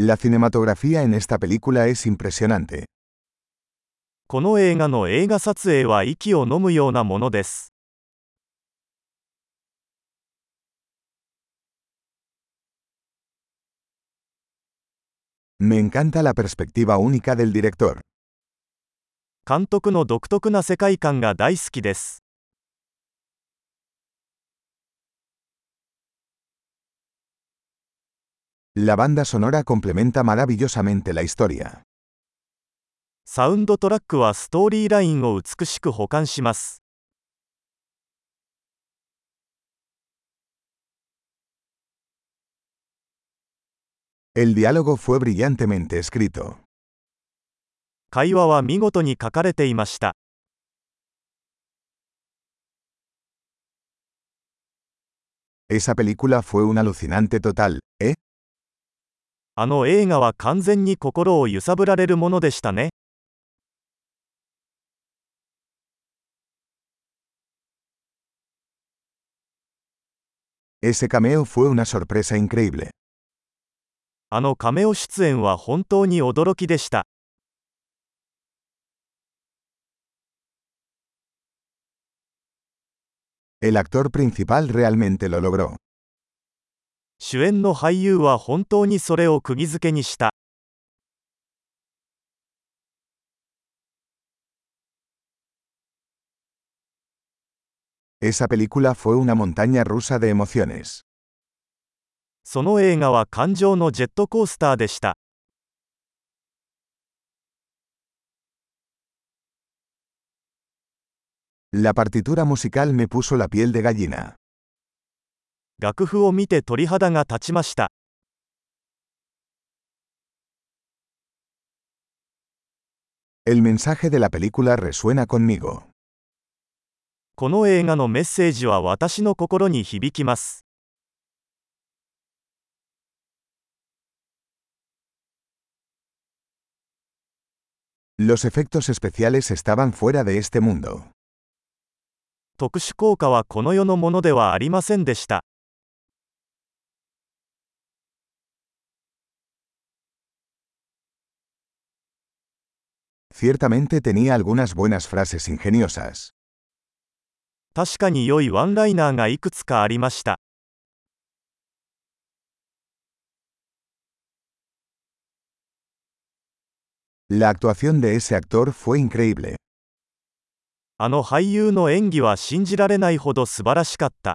La cinematografía en esta película es impresionante. Me encanta la perspectiva única del director. La banda sonora complementa maravillosamente la historia. El diálogo fue brillantemente escrito. Esa película fue un alucinante total, ¿eh? あの映画は完全に心を揺さぶられるものでしたね。Ese cameo fue una sorpresa increíble. あのカメオ出演は本当に驚きでした。El actor principal realmente lo logró. 主演の俳優は本当にそれを釘付けにしたその映画は感情のジェットコースターでした。La partitura musical me puso la piel de gallina. 楽譜を見て鳥肌が立ちましたこの映画のメッセージは私の心に響きます。Los efectos especiales estaban fuera de este mundo. 特殊効果はこの世のものではありませんでした。ciertamente tenía algunas buenas frases ingeniosas. La actuación de ese actor fue increíble. あの俳優の演技は信じられないほど素晴らしかった。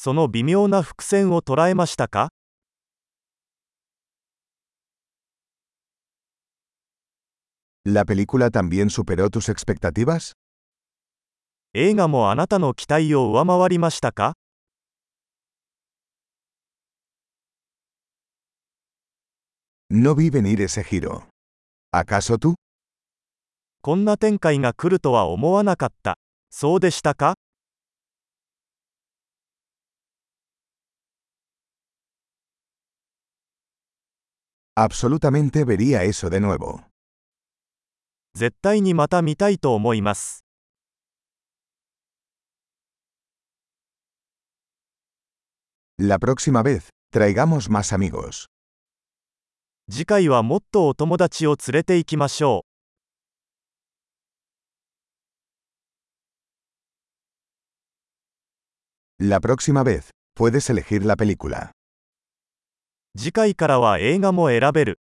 その微妙な伏線を捉えましたか ¿La película también superó tus expectativas? 映画もあなたの期待を上回りましたか No vi venir ese giro. ¿Acaso tú? こんな展開が来るとは思わなかった。そうでしたか Absolutamente vería eso de nuevo. La próxima vez, traigamos más amigos. La próxima vez, puedes elegir la película. 次回からは映画も選べる